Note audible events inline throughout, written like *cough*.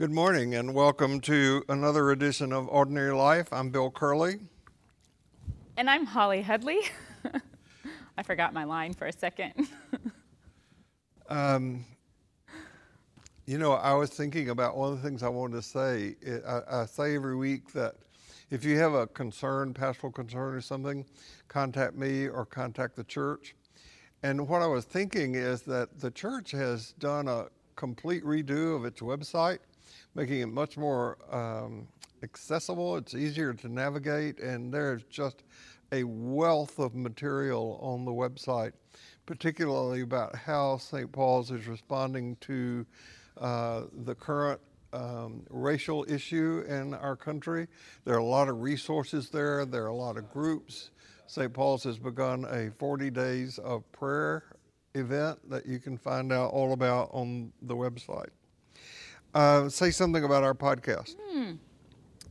Good morning and welcome to another edition of Ordinary Life. I'm Bill Curley. And I'm Holly Headley. *laughs* I forgot my line for a second. *laughs* um, you know, I was thinking about one of the things I wanted to say. I, I say every week that if you have a concern, pastoral concern or something, contact me or contact the church. And what I was thinking is that the church has done a complete redo of its website, making it much more um, accessible. It's easier to navigate, and there's just a wealth of material on the website, particularly about how St. Paul's is responding to uh, the current um, racial issue in our country. There are a lot of resources there, there are a lot of groups. St. Paul's has begun a 40 days of prayer event that you can find out all about on the website. Uh, say something about our podcast. Hmm.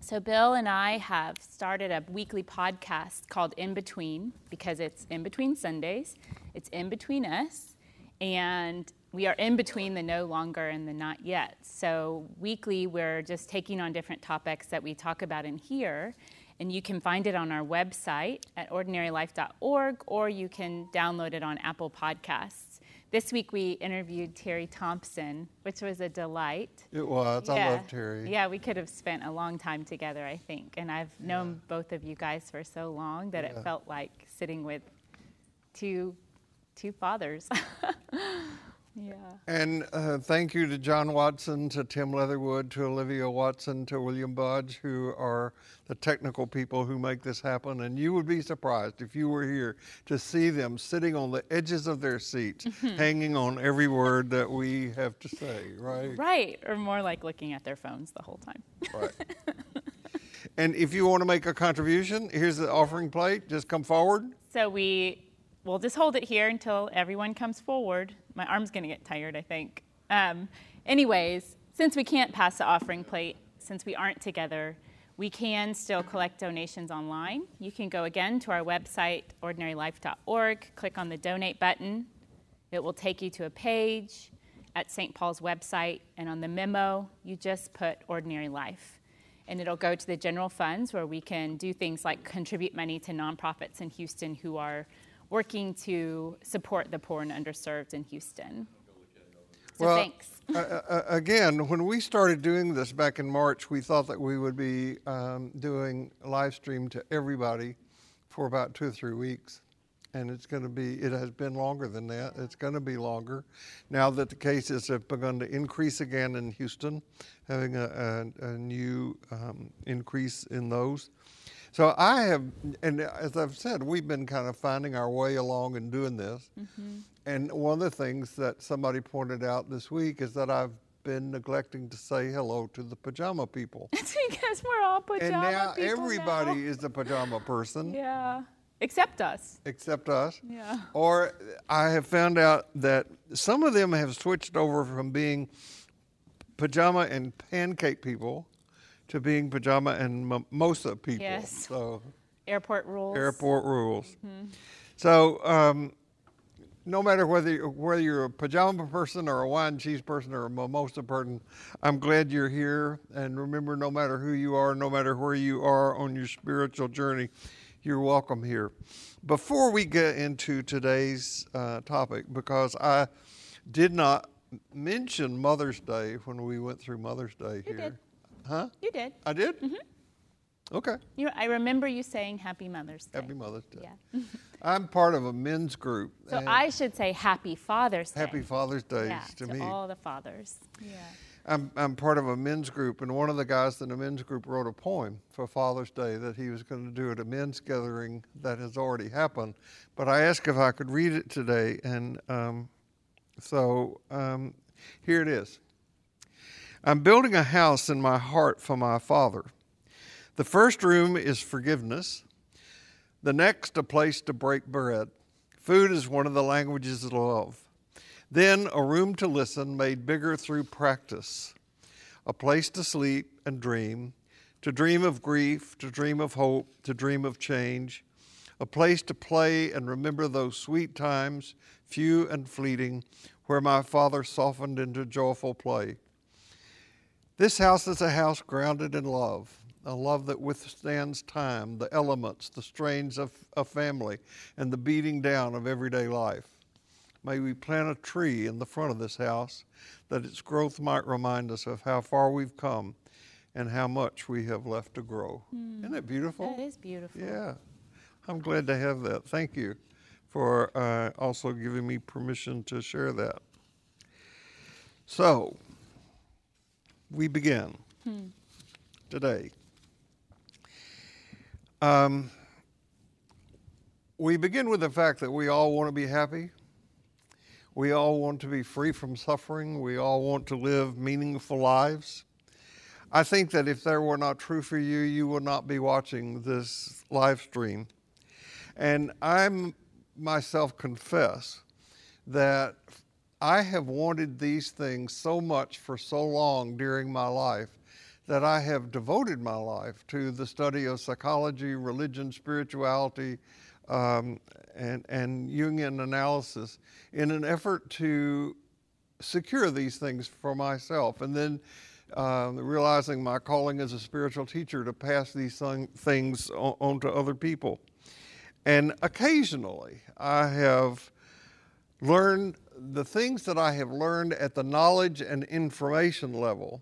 So, Bill and I have started a weekly podcast called In Between because it's in between Sundays, it's in between us, and we are in between the no longer and the not yet. So, weekly, we're just taking on different topics that we talk about in here and you can find it on our website at ordinarylife.org or you can download it on Apple Podcasts. This week we interviewed Terry Thompson, which was a delight. It was. Yeah. I love Terry. Yeah, we could have spent a long time together, I think. And I've known yeah. both of you guys for so long that yeah. it felt like sitting with two two fathers. *laughs* Yeah. And uh, thank you to John Watson, to Tim Leatherwood, to Olivia Watson, to William Budge, who are the technical people who make this happen. And you would be surprised if you were here to see them sitting on the edges of their seats, mm-hmm. hanging on every word that we have to say, right? Right. Or more like looking at their phones the whole time. Right. *laughs* and if you want to make a contribution, here's the offering plate. Just come forward. So we'll just hold it here until everyone comes forward. My arm's going to get tired, I think. Um, anyways, since we can't pass the offering plate, since we aren't together, we can still collect donations online. You can go again to our website, ordinarylife.org, click on the donate button. It will take you to a page at St. Paul's website, and on the memo, you just put Ordinary Life. And it'll go to the general funds where we can do things like contribute money to nonprofits in Houston who are working to support the poor and underserved in Houston. So well, thanks. *laughs* uh, again, when we started doing this back in March, we thought that we would be um, doing live stream to everybody for about two or three weeks. And it's going to be, it has been longer than that. It's going to be longer. Now that the cases have begun to increase again in Houston, having a, a, a new um, increase in those. So I have, and as I've said, we've been kind of finding our way along and doing this. Mm-hmm. And one of the things that somebody pointed out this week is that I've been neglecting to say hello to the pajama people. *laughs* It's because we're all pajama people. And now people everybody now. is a pajama person. *laughs* yeah. Except us. Except us. Yeah. Or I have found out that some of them have switched over from being pajama and pancake people to being pajama and mimosa people. Yes. So airport rules. Airport rules. Mm-hmm. So um, no matter whether whether you're a pajama person or a wine and cheese person or a mimosa person, I'm glad you're here. And remember, no matter who you are, no matter where you are on your spiritual journey, you're welcome here. Before we get into today's uh, topic, because I did not mention Mother's Day when we went through Mother's Day you here. Did. Huh? You did. I did? Mm-hmm. Okay. You, I remember you saying Happy Mother's Day. Happy Mother's Day. Yeah. *laughs* I'm part of a men's group. So I should say Happy Father's Day. Happy Father's Day yeah, to, to me. all the fathers. Yeah. I'm, I'm part of a men's group, and one of the guys in the men's group wrote a poem for Father's Day that he was going to do at a men's gathering that has already happened. But I asked if I could read it today, and um, so um, here it is. I'm building a house in my heart for my Father. The first room is forgiveness, the next, a place to break bread. Food is one of the languages of love. Then, a room to listen, made bigger through practice, a place to sleep and dream, to dream of grief, to dream of hope, to dream of change, a place to play and remember those sweet times, few and fleeting, where my Father softened into joyful play This house is a house grounded in love, a love that withstands time, the elements, the strains of a family, and the beating down of everyday life. May we plant a tree in the front of this house that its growth might remind us of how far we've come and how much we have left to grow. Mm. Isn't it beautiful? That is beautiful. Yeah. I'm glad to have that. Thank you for uh, also giving me permission to share that. So, we begin hmm. today. Um, we begin with the fact that we all want to be happy. We all want to be free from suffering. We all want to live meaningful lives. I think that if that were not true for you, you would not be watching this live stream. And I'm myself confess that I have wanted these things so much for so long during my life that I have devoted my life to the study of psychology, religion, spirituality, um, and, and Jungian analysis in an effort to secure these things for myself. And then uh, realizing my calling as a spiritual teacher to pass these things on, on to other people. And occasionally I have learned the things that I have learned at the knowledge and information level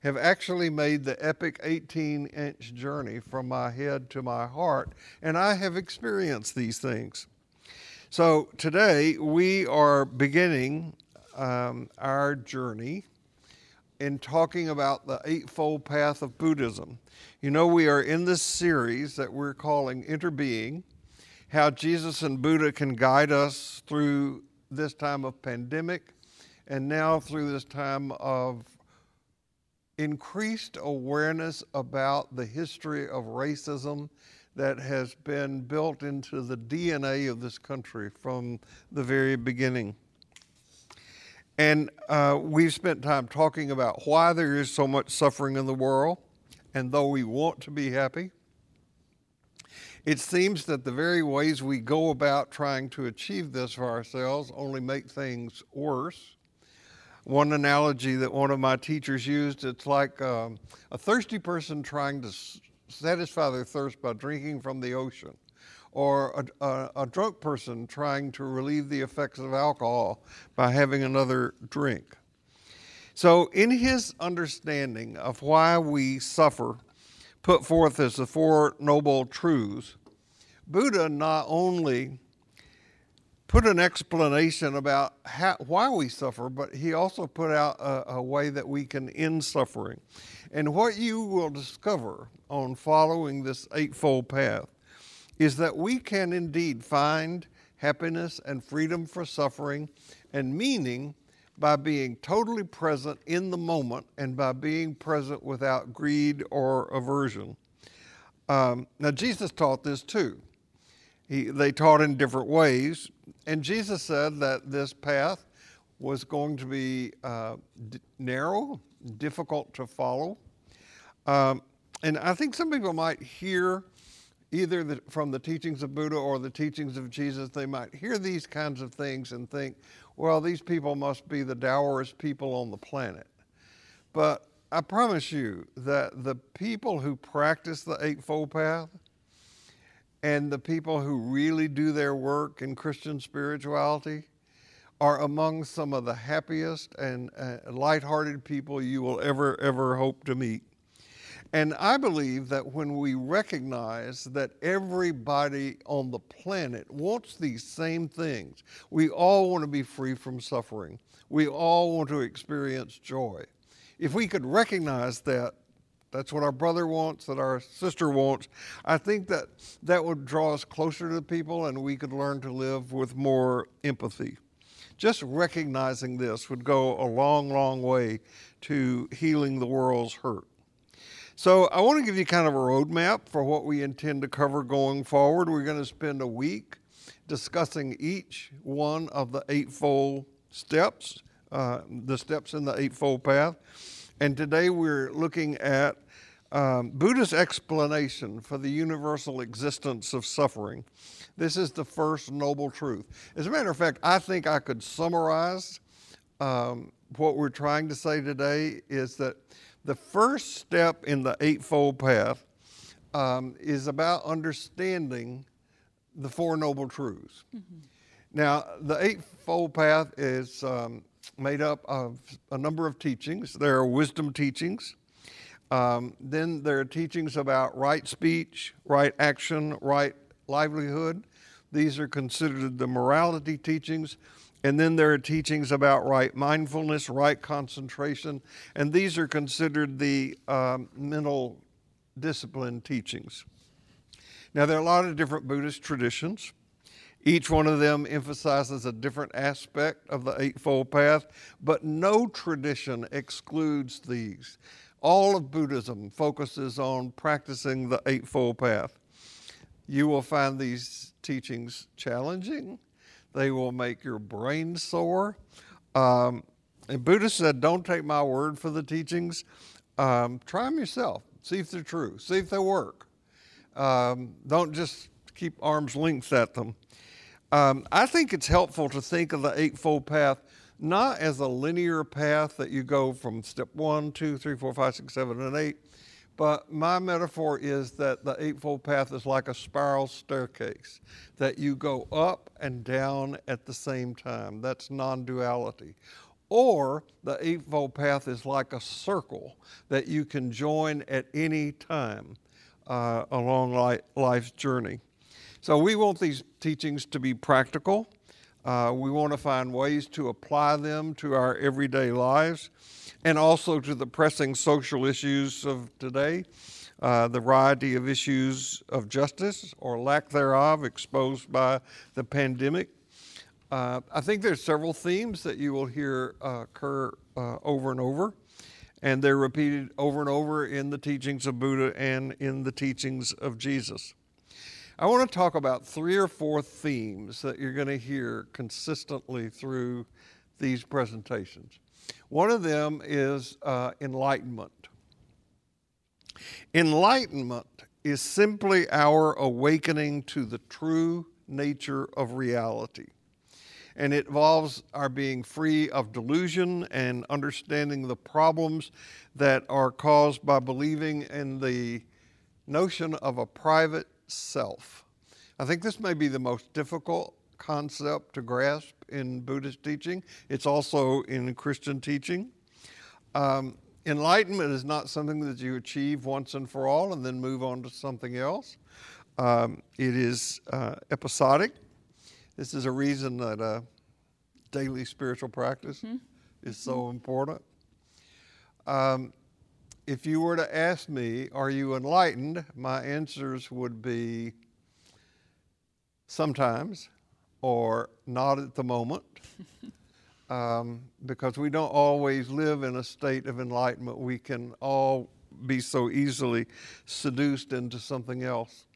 have actually made the epic 18 inch journey from my head to my heart, and I have experienced these things. So today we are beginning um, our journey in talking about the Eightfold Path of Buddhism. You know, we are in this series that we're calling Interbeing how Jesus and Buddha can guide us through this time of pandemic and now through this time of increased awareness about the history of racism that has been built into the DNA of this country from the very beginning. And uh, we've spent time talking about why there is so much suffering in the world. And though we want to be happy, it seems that the very ways we go about trying to achieve this for ourselves only make things worse. One analogy that one of my teachers used it's like um, a thirsty person trying to s- satisfy their thirst by drinking from the ocean, or a, a, a drunk person trying to relieve the effects of alcohol by having another drink. So, in his understanding of why we suffer put forth as the Four Noble Truths, Buddha not only put an explanation about how, why we suffer, but he also put out a, a way that we can end suffering. And what you will discover on following this Eightfold Path is that we can indeed find happiness and freedom for suffering and meaning by being totally present in the moment and by being present without greed or aversion. Um, now, Jesus taught this too. He, they taught in different ways, and Jesus said that this path was going to be uh, d- narrow, difficult to follow. Um, and I think some people might hear either the, from the teachings of Buddha or the teachings of Jesus, they might hear these kinds of things and think, well, these people must be the dourest people on the planet. But I promise you that the people who practice the Eightfold Path and the people who really do their work in Christian spirituality are among some of the happiest and uh, lighthearted people you will ever, ever hope to meet. And I believe that when we recognize that everybody on the planet wants these same things, we all want to be free from suffering. We all want to experience joy. If we could recognize that, that's what our brother wants, that our sister wants, I think that that would draw us closer to people and we could learn to live with more empathy. Just recognizing this would go a long, long way to healing the world's hurt. So, I want to give you kind of a roadmap for what we intend to cover going forward. We're going to spend a week discussing each one of the Eightfold Steps, uh, the steps in the Eightfold Path. And today we're looking at um, Buddha's explanation for the universal existence of suffering. This is the first noble truth. As a matter of fact, I think I could summarize um, what we're trying to say today is that the first step in the Eightfold Path um, is about understanding the Four Noble Truths. Mm-hmm. Now, the Eightfold Path is um, made up of a number of teachings. There are wisdom teachings. Um, then there are teachings about right speech, right action, right livelihood. These are considered the morality teachings. And then there are teachings about right mindfulness, right concentration, and these are considered the um, mental discipline teachings. Now, there are a lot of different Buddhist traditions. Each one of them emphasizes a different aspect of the Eightfold Path, but no tradition excludes these. All of Buddhism focuses on practicing the Eightfold Path. You will find these teachings challenging, they will make your brain sore. Um, and Buddha said, Don't take my word for the teachings. Um, try them yourself. See if they're true. See if they work. Um, don't just keep arm's length at them. Um, I think it's helpful to think of the Eightfold Path not as a linear path that you go from step one, two, three, four, five, six, seven, and eight, but my metaphor is that the Eightfold Path is like a spiral staircase, that you go up and down at the same time. That's non duality. Or the Eightfold Path is like a circle that you can join at any time uh, along life's journey. So we want these teachings to be practical. Uh, we want to find ways to apply them to our everyday lives and also to the pressing social issues of today, uh, the variety of issues of justice or lack thereof exposed by the pandemic. Uh, I think there's several themes that you will hear uh, occur uh, over and over, and they're repeated over and over in the teachings of Buddha and in the teachings of Jesus. I want to talk about three or four themes that you're going to hear consistently through these presentations. One of them is uh, enlightenment. Enlightenment is simply our awakening to the true nature of reality. And it involves our being free of delusion and understanding the problems that are caused by believing in the notion of a private self. I think this may be the most difficult concept to grasp in Buddhist teaching. It's also in Christian teaching. Um, enlightenment is not something that you achieve once and for all and then move on to something else. Um, it is uh, episodic. This is a reason that uh, daily spiritual practice mm-hmm. is so mm-hmm. important. Um, if you were to ask me, Are you enlightened? my answers would be sometimes, or not at the moment, *laughs* um, because we don't always live in a state of enlightenment. We can all be so easily seduced into something else.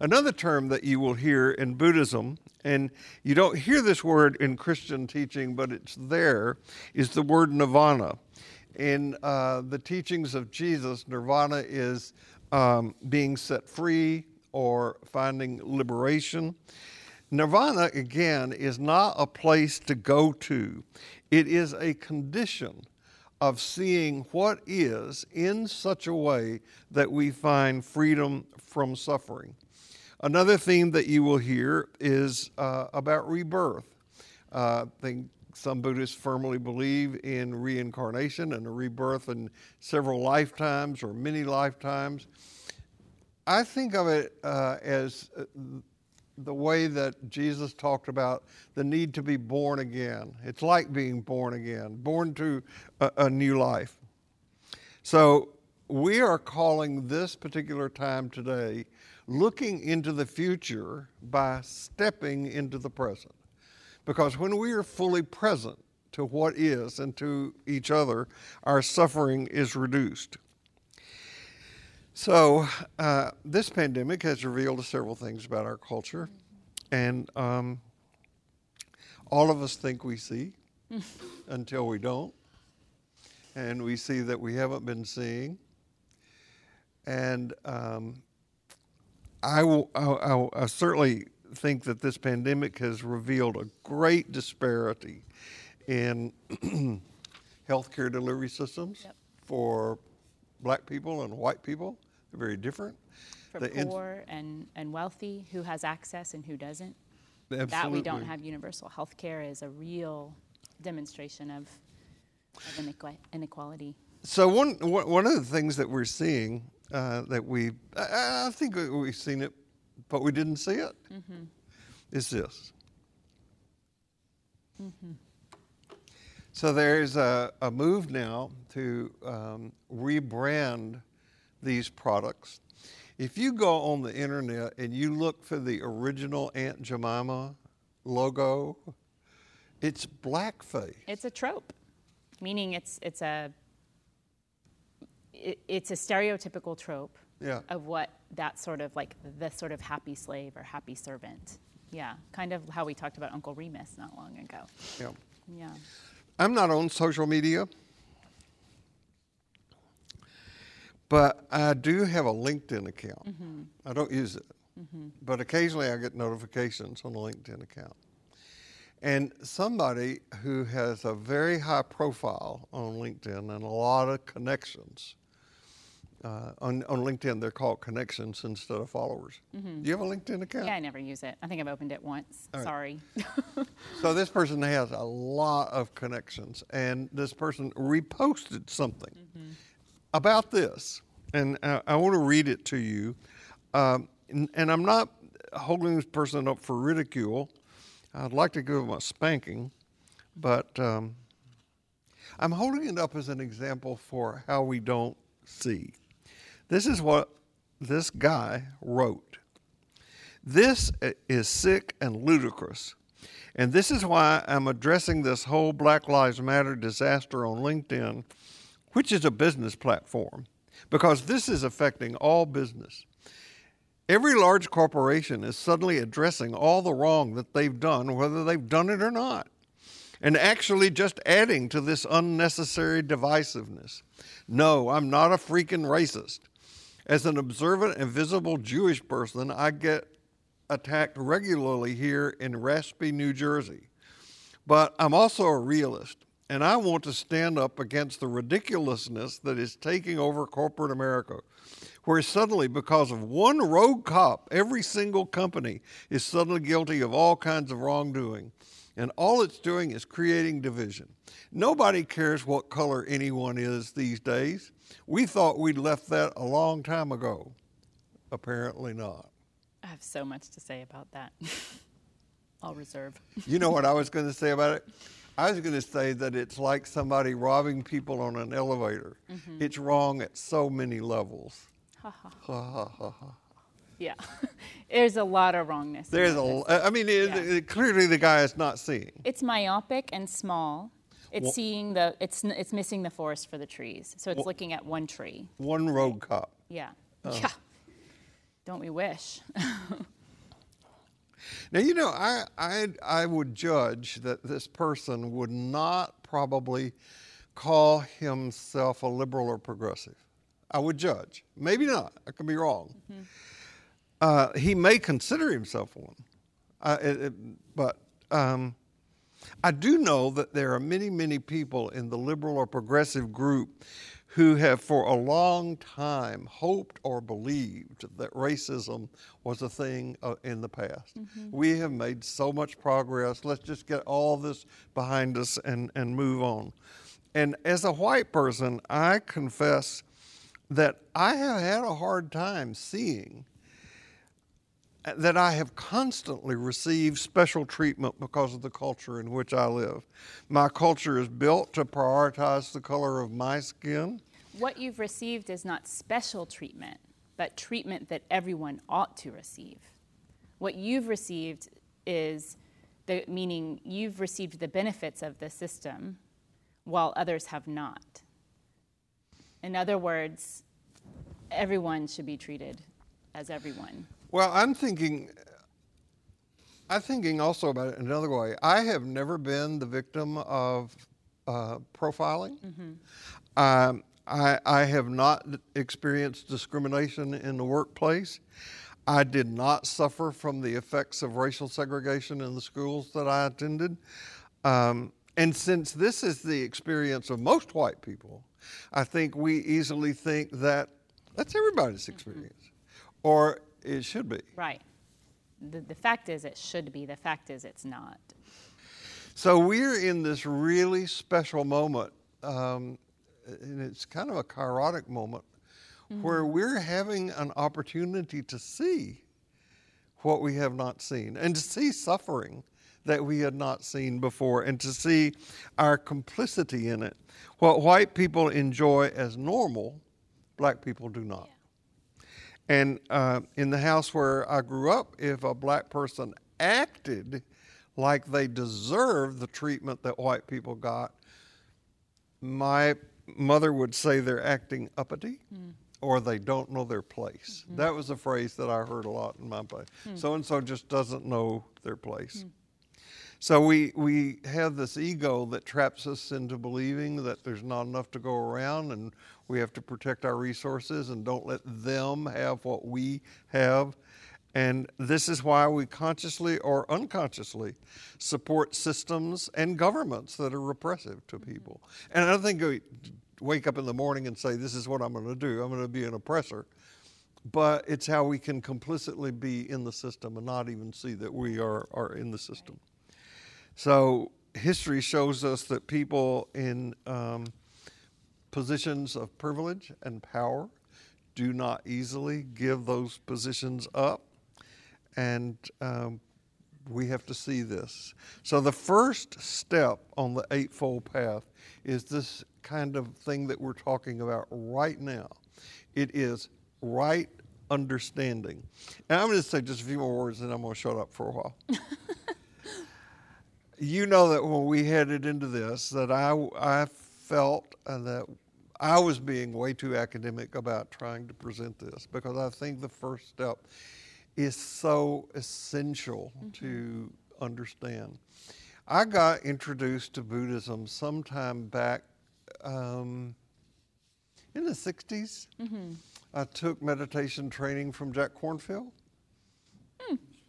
Another term that you will hear in Buddhism, and you don't hear this word in Christian teaching, but it's there, is the word nirvana. In uh, the teachings of Jesus, nirvana is um, being set free or finding liberation. Nirvana, again, is not a place to go to, it is a condition of seeing what is in such a way that we find freedom from suffering. Another theme that you will hear is uh, about rebirth. Uh, I think some Buddhists firmly believe in reincarnation and a rebirth in several lifetimes or many lifetimes. I think of it uh, as uh, the way that Jesus talked about the need to be born again. It's like being born again, born to a, a new life. So we are calling this particular time today looking into the future by stepping into the present. Because when we are fully present to what is and to each other, our suffering is reduced. So, uh, this pandemic has revealed several things about our culture, and um, all of us think we see *laughs* until we don't, and we see that we haven't been seeing. And um, I, will, I, I, I certainly think that this pandemic has revealed a great disparity in *clears throat* healthcare delivery systems Yep. for black people and white people. They're very different. For The poor and, and wealthy, who has access and who doesn't. That we don't have universal health care is a real demonstration of, of inequality. So one one one of the things that we're seeing uh, that we I, I think we've seen it, but we didn't see it, is this. So there's a, a move now to um, rebrand these products. If you go on the internet and you look for the original Aunt Jemima logo, it's blackface. It's a trope, meaning it's it's a it, it's a stereotypical trope Yeah. of what that sort of like the sort of happy slave or happy servant. Yeah, kind of how we talked about Uncle Remus not long ago. Yeah. Yeah. I'm not on social media, but I do have a LinkedIn account. Mm-hmm. I don't use it, mm-hmm. but occasionally I get notifications on a LinkedIn account. And somebody who has a very high profile on LinkedIn and a lot of connections. Uh, on, on LinkedIn, they're called connections instead of followers. Do you have a LinkedIn account? Yeah, I never use it. I think I've opened it once. Right. Sorry. *laughs* So this person has a lot of connections, and this person reposted something about this, and I, I want to read it to you. Um, and, and I'm not holding this person up for ridicule. I'd like to give him a spanking, but um, I'm holding it up as an example for how we don't see. This is what this guy wrote. This is sick and ludicrous. And this is why I'm addressing this whole Black Lives Matter disaster on LinkedIn, which is a business platform, because this is affecting all business. Every large corporation is suddenly addressing all the wrong that they've done, whether they've done it or not, and actually just adding to this unnecessary divisiveness. No, I'm not a freaking racist. As an observant and visible Jewish person, I get attacked regularly here in Raspy, New Jersey. But I'm also a realist, and I want to stand up against the ridiculousness that is taking over corporate America, where suddenly, because of one rogue cop, every single company is suddenly guilty of all kinds of wrongdoing. And all it's doing is creating division. Nobody cares what color anyone is these days. We thought we'd left that a long time ago. Apparently not. I have so much to say about that. *laughs* I'll reserve. You know what I was *laughs* going to say about it? I was going to say that it's like somebody robbing people on an elevator. Mm-hmm. It's wrong at so many levels. Ha ha. Ha, ha, ha, ha. Yeah. *laughs* There's a lot of wrongness. There's a, I mean, it, Yeah. it- clearly the guy is not seeing. It's myopic and small. It's Wha- seeing the it's it's missing the forest for the trees. So it's Wha- looking at one tree. One rogue cop. Yeah. Oh. *laughs* Yeah. Don't we wish? *laughs* Now, you know, I, I, I would judge that this person would not probably call himself a liberal or progressive. I would judge. Maybe not. I could be wrong. Mm-hmm. Uh, he may consider himself one. Uh, it, it- but um, I do know that there are many, many people in the liberal or progressive group who have for a long time hoped or believed that racism was a thing uh, in the past. We have made so much progress. Let's just get all this behind us and, and move on. And as a white person, I confess that I have had a hard time seeing that I have constantly received special treatment because of the culture in which I live. My culture is built to prioritize the color of my skin. what you've received is not special treatment, but treatment that everyone ought to receive. What you've received is the meaning you've received the benefits of the system while others have not. In other words, everyone should be treated as everyone. Well, I'm thinking, I'm thinking also about it another way. I have never been the victim of uh, profiling. Um, I, I have not experienced discrimination in the workplace. I did not suffer from the effects of racial segregation in the schools that I attended. Um, And since this is the experience of most white people, I think we easily think that that's everybody's experience, or it should be. Right. The, the fact is, it should be. The fact is, it's not. So we're in this really special moment, um, and it's kind of a chaotic moment where we're having an opportunity to see what we have not seen and to see suffering that we had not seen before and to see our complicity in it. What white people enjoy as normal, black people do not. And uh, in the house where I grew up, if a black person acted like they deserved the treatment that white people got, my mother would say they're acting uppity hmm. or they don't know their place. Mm-hmm. That was a phrase that I heard a lot in my place. Hmm. So and so just doesn't know their place. Hmm. So we, we have this ego that traps us into believing that there's not enough to go around and we have to protect our resources and don't let them have what we have. And this is why we consciously or unconsciously support systems and governments that are repressive to mm-hmm. people. And I don't think we wake up in the morning and say, This is what I'm going to do, I'm going to be an oppressor. But it's how we can complicitly be in the system and not even see that we are, are in the system. So history shows us that people in um, positions of privilege and power do not easily give those positions up. And um, we have to see this. So, the first step on the Eightfold Path is this kind of thing that we're talking about right now. It is right understanding. And I'm going to say just a few more words and I'm going to shut up for a while. *laughs* you know that when we headed into this, that I, I felt uh, that I was being way too academic about trying to present this because I think the first step is so essential to understand. I got introduced to Buddhism sometime back um, in the 60s. I took meditation training from Jack Kornfield.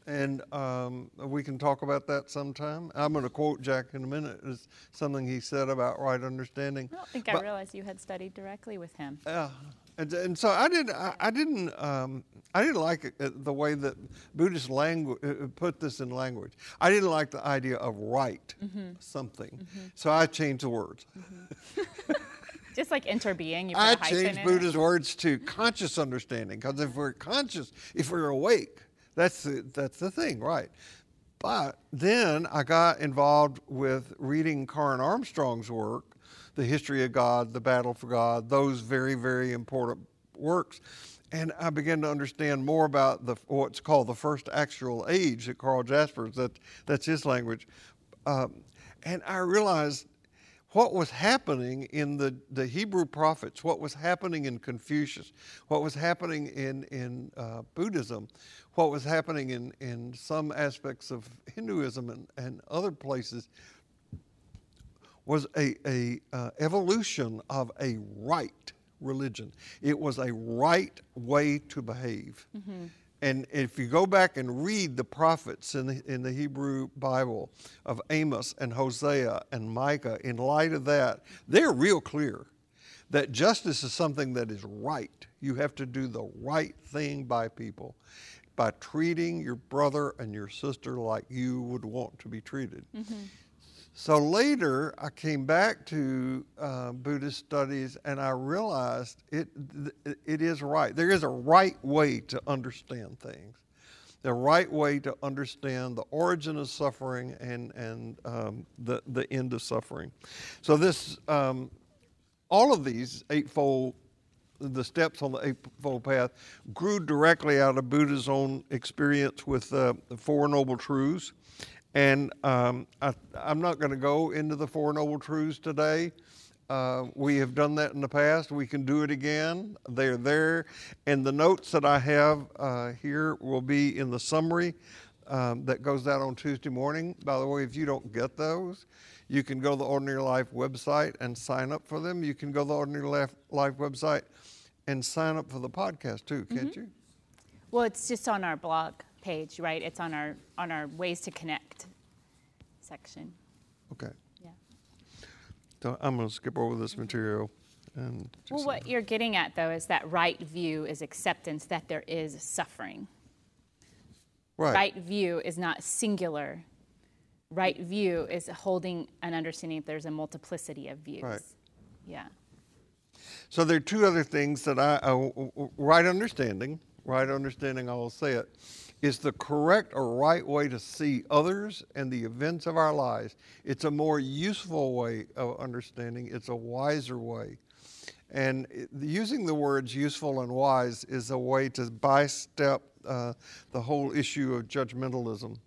And um, we can talk about that sometime. I'm going to quote Jack in a minute. It's something he said about right understanding. I don't think I realized you had studied directly with him. yeah, and, and so I did. I, I didn't. Um, I didn't like it, uh, the way that Buddhist language uh, put this in language. I didn't like the idea of right something. So I changed the words. *laughs* Just like interbeing, you put I changed Buddha's words to conscious understanding because if we're conscious, if we're awake, that's the, that's the thing, right? But then I got involved with reading Karen Armstrong's work, The History of God, The Battle for God, those very, very important works. And I began to understand more about the, what's called the first Axial Age that Carl Jaspers, that, that's his language. Um, and I realized what was happening in the, the Hebrew prophets, what was happening in Confucius, what was happening in, in uh, Buddhism, what was happening in, in some aspects of Hinduism and, and other places was a, a uh, evolution of a right religion. It was a right way to behave. And if you go back and read the prophets in the, in the Hebrew Bible of Amos and Hosea and Micah, in light of that, they're real clear that justice is something that is right. You have to do the right thing by people by treating your brother and your sister like you would want to be treated. Mm-hmm. So later, I came back to uh, Buddhist studies and I realized it, it is right. There is a right way to understand things, the right way to understand the origin of suffering and, and um, the, the end of suffering. So, this, um, all of these eightfold, the steps on the eightfold path, grew directly out of Buddha's own experience with uh, the Four Noble Truths. And um, I, I'm not going to go into the Four Noble Truths today. Uh, we have done that in the past. We can do it again. They're there. And the notes that I have uh, here will be in the summary um, that goes out on Tuesday morning. By the way, if you don't get those, you can go to the Ordinary Life website and sign up for them. You can go to the Ordinary Life, Life website and sign up for the podcast too, can't you? Well, it's just on our blog page, right? It's on our on our ways to connect section. Okay. Yeah. don't- I'm going to skip over this material and Well, what you're getting at, though, is that right view is acceptance that there is suffering. right. Right view is not singular. Right view is holding an understanding that there's a multiplicity of views. Right. Yeah. So there are two other things that I, I right understanding, right understanding, I will say it, is the correct or right way to see others and the events of our lives. It's a more useful way of understanding. It's a wiser way. And using the words useful and wise is a way to bystep uh, the whole issue of judgmentalism.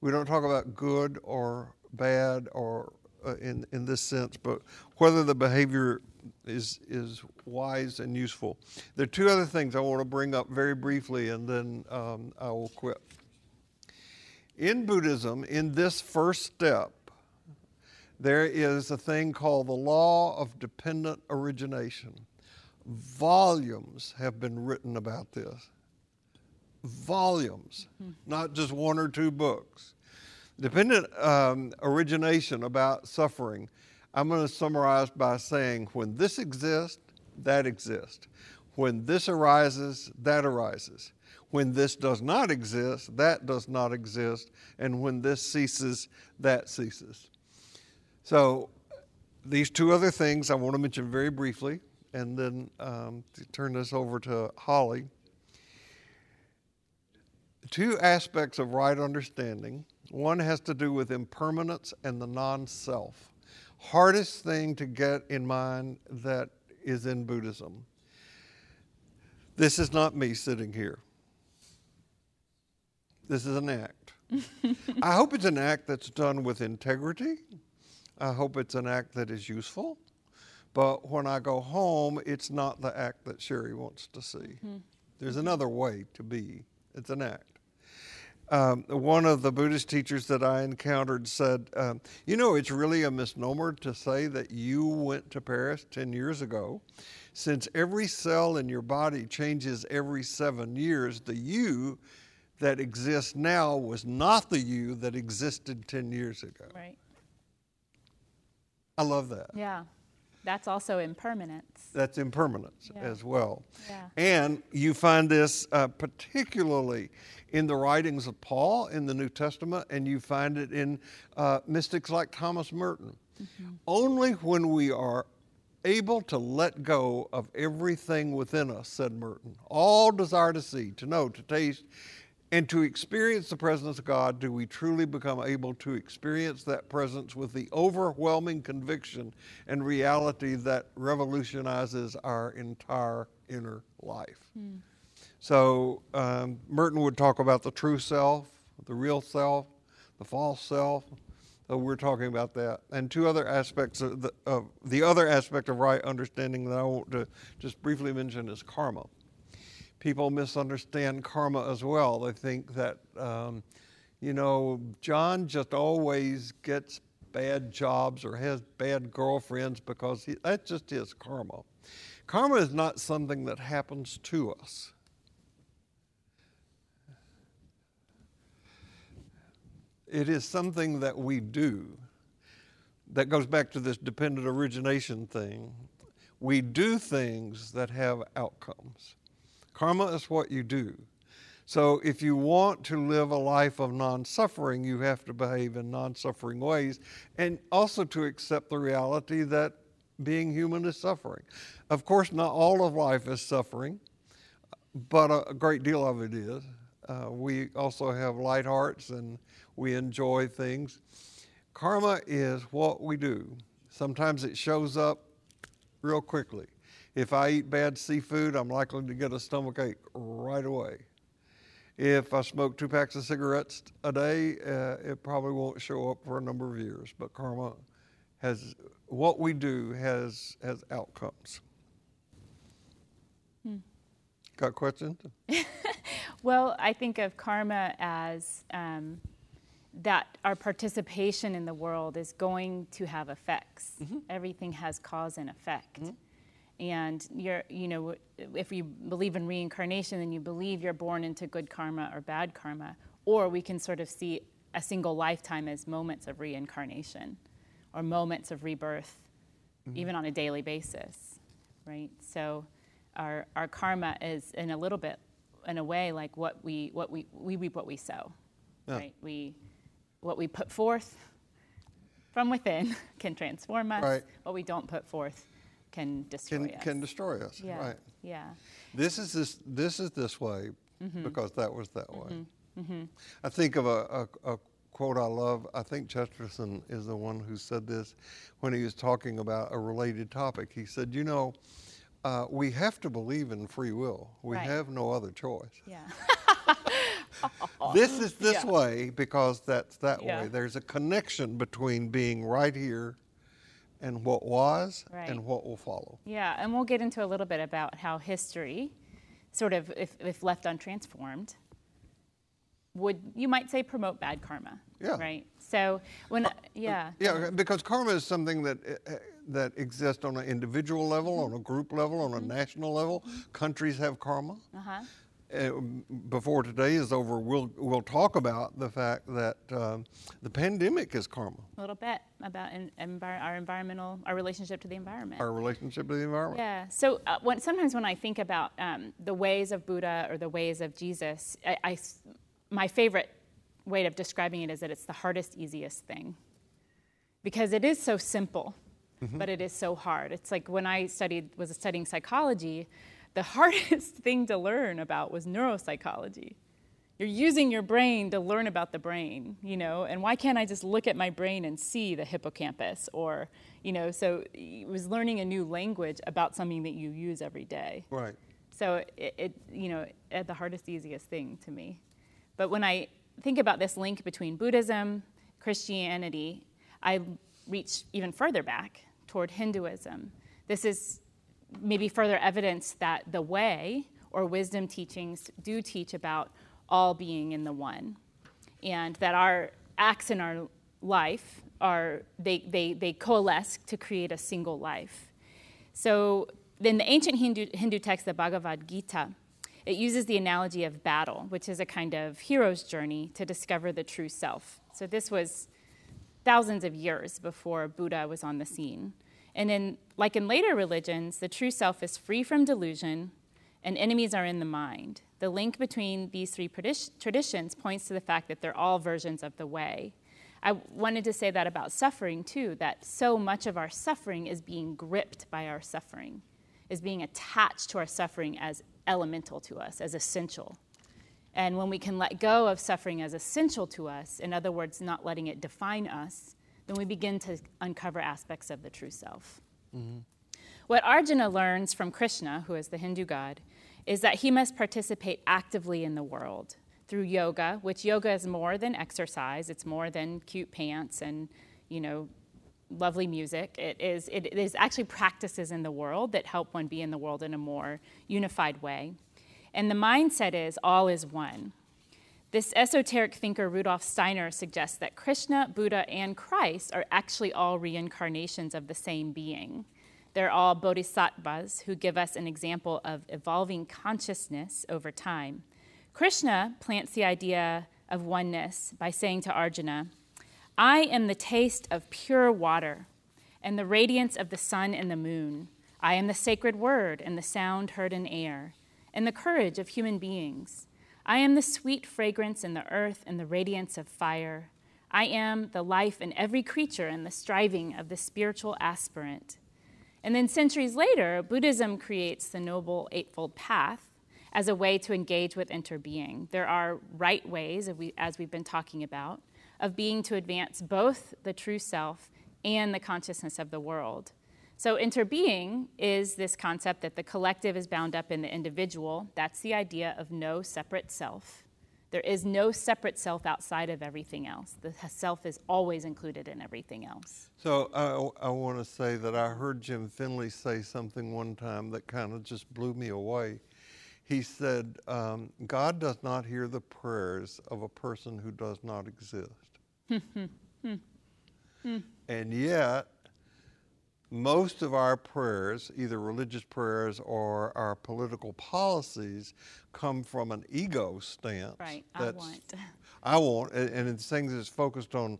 We don't talk about good or bad or uh, in, in this sense, but whether the behavior is, is wise and useful. There are two other things I want to bring up very briefly and then um, I will quit. In Buddhism, in this first step, there is a thing called the law of dependent origination. Volumes have been written about this. Volumes, not just one or two books. Dependent um, origination about suffering, I'm going to summarize by saying when this exists, that exists. When this arises, that arises. When this does not exist, that does not exist. And when this ceases, that ceases. So, these two other things I want to mention very briefly, and then um, turn this over to Holly. Two aspects of right understanding. One has to do with impermanence and the non self. Hardest thing to get in mind that is in Buddhism. This is not me sitting here. This is an act. *laughs* I hope it's an act that's done with integrity. I hope it's an act that is useful. But when I go home, it's not the act that Sherry wants to see. Hmm. There's another way to be. It's an act. Um, one of the Buddhist teachers that I encountered said, um, You know, it's really a misnomer to say that you went to Paris 10 years ago. Since every cell in your body changes every seven years, the you that exists now was not the you that existed 10 years ago. Right. I love that. Yeah. That's also impermanence. That's impermanence Yeah. as well. Yeah. And you find this uh, particularly in the writings of Paul in the New Testament, and you find it in uh, mystics like Thomas Merton. Only when we are able to let go of everything within us, said Merton, all desire to see, to know, to taste, and to experience the presence of God, do we truly become able to experience that presence with the overwhelming conviction and reality that revolutionizes our entire inner life. So, um, Merton would talk about the true self, the real self, the false self. So we're talking about that, and two other aspects of the, of the other aspect of right understanding that I want to just briefly mention is karma people misunderstand karma as well. They think that, um, you know, John just always gets bad jobs or has bad girlfriends because he, that's just his karma. Karma is not something that happens to us. It is something that we do. That goes back to this dependent origination thing. We do things that have outcomes. Karma is what you do. So if you want to live a life of non suffering, you have to behave in non suffering ways and also to accept the reality that being human is suffering. Of course, not all of life is suffering, but a, a great deal of it is. Uh, we also have light hearts and we enjoy things. Karma is what we do. Sometimes it shows up real quickly. If I eat bad seafood, I'm likely to get a stomach ache right away. If I smoke two packs of cigarettes a day, uh, it probably won't show up for a number of years. But karma has what we do has has outcomes. Got questions? *laughs* Well, I think of karma as um, that our participation in the world is going to have effects. Mm-hmm. Everything has cause and effect. Mm-hmm. And you're, you know, if you believe in reincarnation, then you believe you're born into good karma or bad karma. Or we can sort of see a single lifetime as moments of reincarnation or moments of rebirth, mm-hmm. even on a daily basis, right? So our, our karma is in a little bit, in a way, like what we, what we, we reap what we sow, Yeah. right? We, what we put forth from within *laughs* can transform us. Right. What we don't put forth can destroy Can us. can destroy us. yeah. Right. Yeah. This is this this is this way Mm-hmm. because that was that way. I think of a, a, a quote I love. I think Chesterton is the one who said this when he was talking about a related topic. He said, "You know, uh, we have to believe in free will. We Right. have no other choice. Yeah. *laughs* This is *laughs* this Yeah. way because that's that Yeah. way. There's a connection between being right here and what was Right. and what will follow. Yeah, and we'll get into a little bit about how history, sort of, if, if left untransformed, would you might say promote bad karma. Yeah. Right. So when yeah. Yeah, because karma is something that uh, uh, that exist on an individual level, on a group level, on a national level. Countries have karma. Uh-huh. Uh, before today is over, we'll we'll talk about the fact that um, the pandemic is karma. A little bit about en- envir- our environmental, our relationship to the environment. Our relationship to the environment. Yeah. So uh, when, sometimes when I think about um, the ways of Buddha or the ways of Jesus, I, I my favorite way of describing it is that it's the hardest, easiest thing. Because it is so simple, Mm-hmm. but it is so hard. It's like when I studied was studying psychology, the *laughs* hardest thing to learn about was neuropsychology. You're using your brain to learn about the brain, you know, and why can't I just look at my brain and see the hippocampus or, you know, so it was learning a new language about something that you use every day. Right. So it, it you know, at the hardest, easiest thing to me. But when I think about this link between Buddhism, Christianity, I reach even further back toward Hinduism. This is maybe further evidence that the way or wisdom teachings do teach about all being in the one, and that our acts in our life are they, they, they coalesce to create a single life. So, in the ancient Hindu, Hindu text, the Bhagavad Gita, it uses the analogy of battle, which is a kind of hero's journey to discover the true self. So, this was thousands of years before Buddha was on the scene. And in, like in later religions, the true self is free from delusion and enemies are in the mind. The link between these three traditions points to the fact that they're all versions of the way. I wanted to say that about suffering too, that so much of our suffering is being gripped by our suffering, is being attached to our suffering as elemental to us, as essential. And when we can let go of suffering as essential to us, in other words, not letting it define us, then we begin to uncover aspects of the true self. Mm-hmm. What Arjuna learns from Krishna, who is the Hindu god, is that he must participate actively in the world through yoga, which yoga is more than exercise, it's more than cute pants and, you know, lovely music. It is, it is actually practices in the world that help one be in the world in a more unified way. And the mindset is all is one. This esoteric thinker Rudolf Steiner suggests that Krishna, Buddha, and Christ are actually all reincarnations of the same being. They're all bodhisattvas who give us an example of evolving consciousness over time. Krishna plants the idea of oneness by saying to Arjuna, I am the taste of pure water and the radiance of the sun and the moon. I am the sacred word and the sound heard in air and the courage of human beings. I am the sweet fragrance in the earth and the radiance of fire. I am the life in every creature and the striving of the spiritual aspirant. And then centuries later, Buddhism creates the Noble Eightfold Path as a way to engage with interbeing. There are right ways, as we've been talking about, of being to advance both the true self and the consciousness of the world. So, interbeing is this concept that the collective is bound up in the individual. That's the idea of no separate self. There is no separate self outside of everything else. The self is always included in everything else. So I, I want to say that I heard Jim Finley say something one time that kind of just blew me away. He said, um, God does not hear the prayers of a person who does not exist. *laughs* Hmm, hmm, hmm, and yet, most of our prayers, either religious prayers or our political policies, come from an ego stance. Right, I want. *laughs* I want, and and it's things that's focused on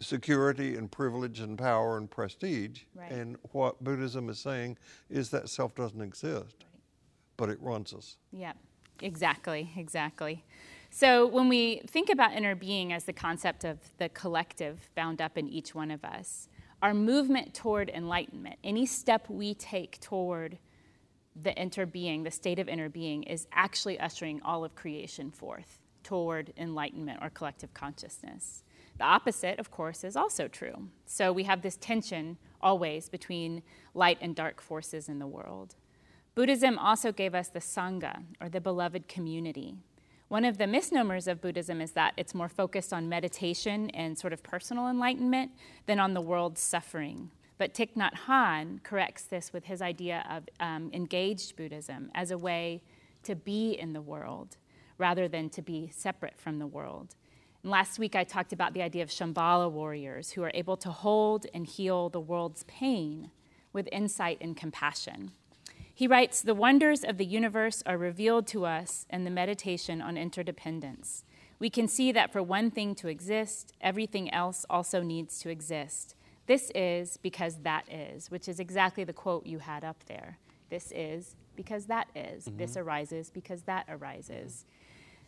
security and privilege and power and prestige. Right. And what Buddhism is saying is that self doesn't exist, but it runs us. Yeah, exactly, exactly. So when we think about interbeing as the concept of the collective bound up in each one of us, our movement toward enlightenment, any step we take toward the interbeing, the state of interbeing, is actually ushering all of creation forth toward enlightenment or collective consciousness. The opposite, of course, is also true. So we have this tension always between light and dark forces in the world. Buddhism also gave us the Sangha, or the beloved community. One of the misnomers of Buddhism is that it's more focused on meditation and sort of personal enlightenment than on the world's suffering. But Thich Nhat Hanh corrects this with his idea of um, engaged Buddhism as a way to be in the world rather than to be separate from the world. And last week I talked about the idea of Shambhala warriors who are able to hold and heal the world's pain with insight and compassion. He writes The wonders of the universe are revealed to us in the meditation on interdependence. We can see that for one thing to exist, everything else also needs to exist. This is because that is, which is exactly the quote you had up there. This is because that is. Mm-hmm. This arises because that arises.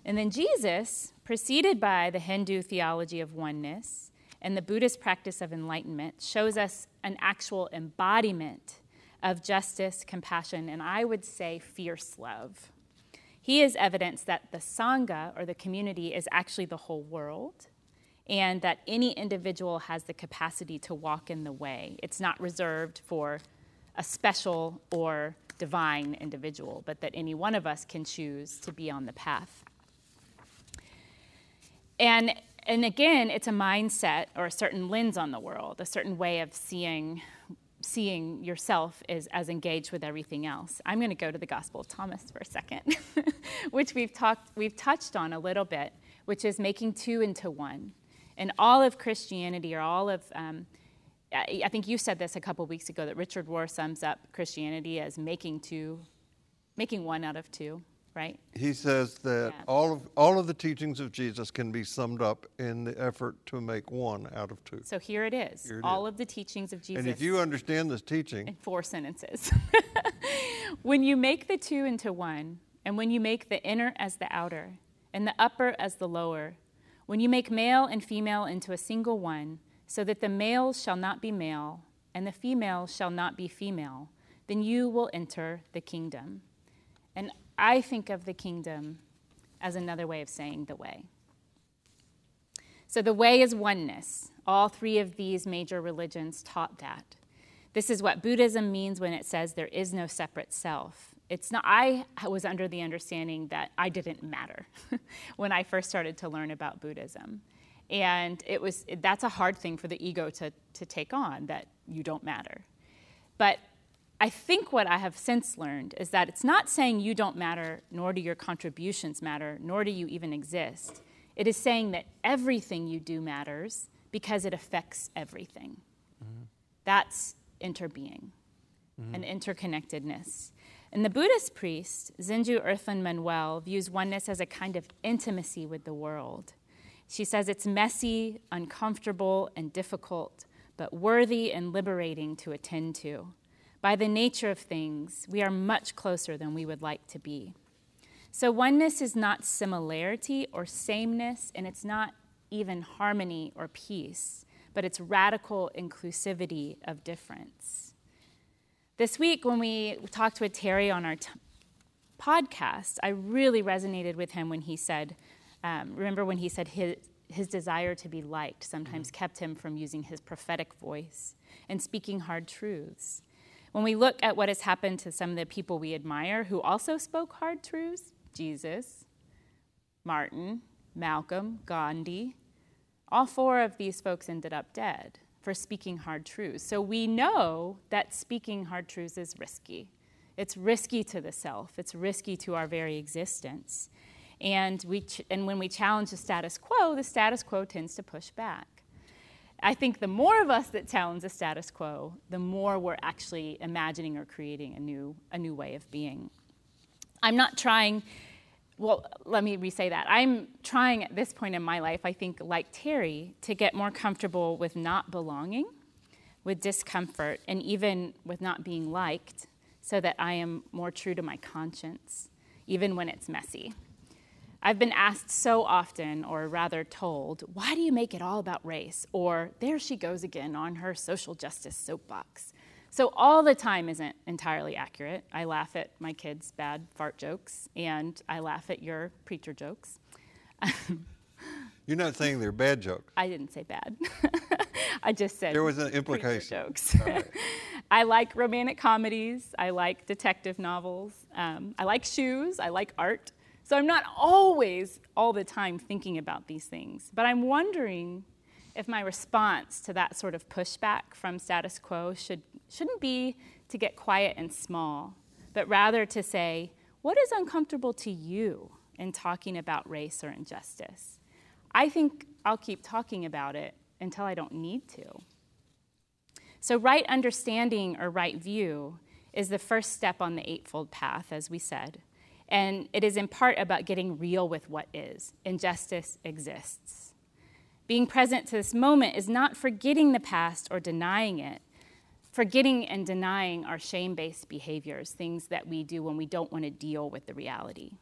And then Jesus, preceded by the Hindu theology of oneness and the Buddhist practice of enlightenment, shows us an actual embodiment of justice, compassion, and I would say fierce love. He is evidence that the Sangha, or the community, is actually the whole world, and that any individual has the capacity to walk in the way. It's not reserved for a special or divine individual, but that any one of us can choose to be on the path. And, and again, it's a mindset or a certain lens on the world, a certain way of seeing, seeing yourself as, as engaged with everything else. I'm going to go to the Gospel of Thomas for a second, *laughs* which we've, talked, we've touched on a little bit, which is making two into one. And all of Christianity, or all of, um, I think you said this a couple weeks ago, that Richard Rohr sums up Christianity as making two, making one out of two right? He says that yeah. all of all of the teachings of Jesus can be summed up in the effort to make one out of two. So here it is. Here it all is. of the teachings of Jesus. And if you understand this teaching in four sentences. *laughs* when you make the two into one, and when you make the inner as the outer, and the upper as the lower, when you make male and female into a single one, so that the male shall not be male and the female shall not be female, then you will enter the kingdom. And I think of the kingdom as another way of saying the way. So the way is oneness. All three of these major religions taught that. This is what Buddhism means when it says there is no separate self. It's not I was under the understanding that I didn't matter *laughs* when I first started to learn about Buddhism. And it was that's a hard thing for the ego to, to take on that you don't matter. But I think what I have since learned is that it's not saying you don't matter, nor do your contributions matter, nor do you even exist. It is saying that everything you do matters because it affects everything. Mm-hmm. That's interbeing mm-hmm. and interconnectedness. And the Buddhist priest, Zenju Earthlyn Manuel, views oneness as a kind of intimacy with the world. She says it's messy, uncomfortable, and difficult, but worthy and liberating to attend to. By the nature of things, we are much closer than we would like to be. So, oneness is not similarity or sameness, and it's not even harmony or peace, but it's radical inclusivity of difference. This week, when we talked with Terry on our t- podcast, I really resonated with him when he said, um, remember when he said his, his desire to be liked sometimes mm-hmm. kept him from using his prophetic voice and speaking hard truths. When we look at what has happened to some of the people we admire who also spoke hard truths Jesus, Martin, Malcolm, Gandhi all four of these folks ended up dead for speaking hard truths. So we know that speaking hard truths is risky. It's risky to the self, it's risky to our very existence. And, we ch- and when we challenge the status quo, the status quo tends to push back. I think the more of us that challenge the status quo, the more we're actually imagining or creating a new, a new way of being. I'm not trying well, let me re say that. I'm trying at this point in my life, I think, like Terry, to get more comfortable with not belonging, with discomfort, and even with not being liked, so that I am more true to my conscience, even when it's messy. I've been asked so often, or rather told, why do you make it all about race? Or there she goes again on her social justice soapbox. So, all the time isn't entirely accurate. I laugh at my kids' bad fart jokes, and I laugh at your preacher jokes. You're not saying they're bad jokes. I didn't say bad. *laughs* I just said there was an implication. Jokes. Right. *laughs* I like romantic comedies. I like detective novels. Um, I like shoes. I like art. So I'm not always all the time thinking about these things, but I'm wondering if my response to that sort of pushback from status quo should, shouldn't be to get quiet and small, but rather to say, what is uncomfortable to you in talking about race or injustice? I think I'll keep talking about it until I don't need to. So, right understanding or right view is the first step on the Eightfold Path, as we said. And it is in part about getting real with what is. Injustice exists. Being present to this moment is not forgetting the past or denying it. Forgetting and denying our shame based behaviors, things that we do when we don't want to deal with the reality.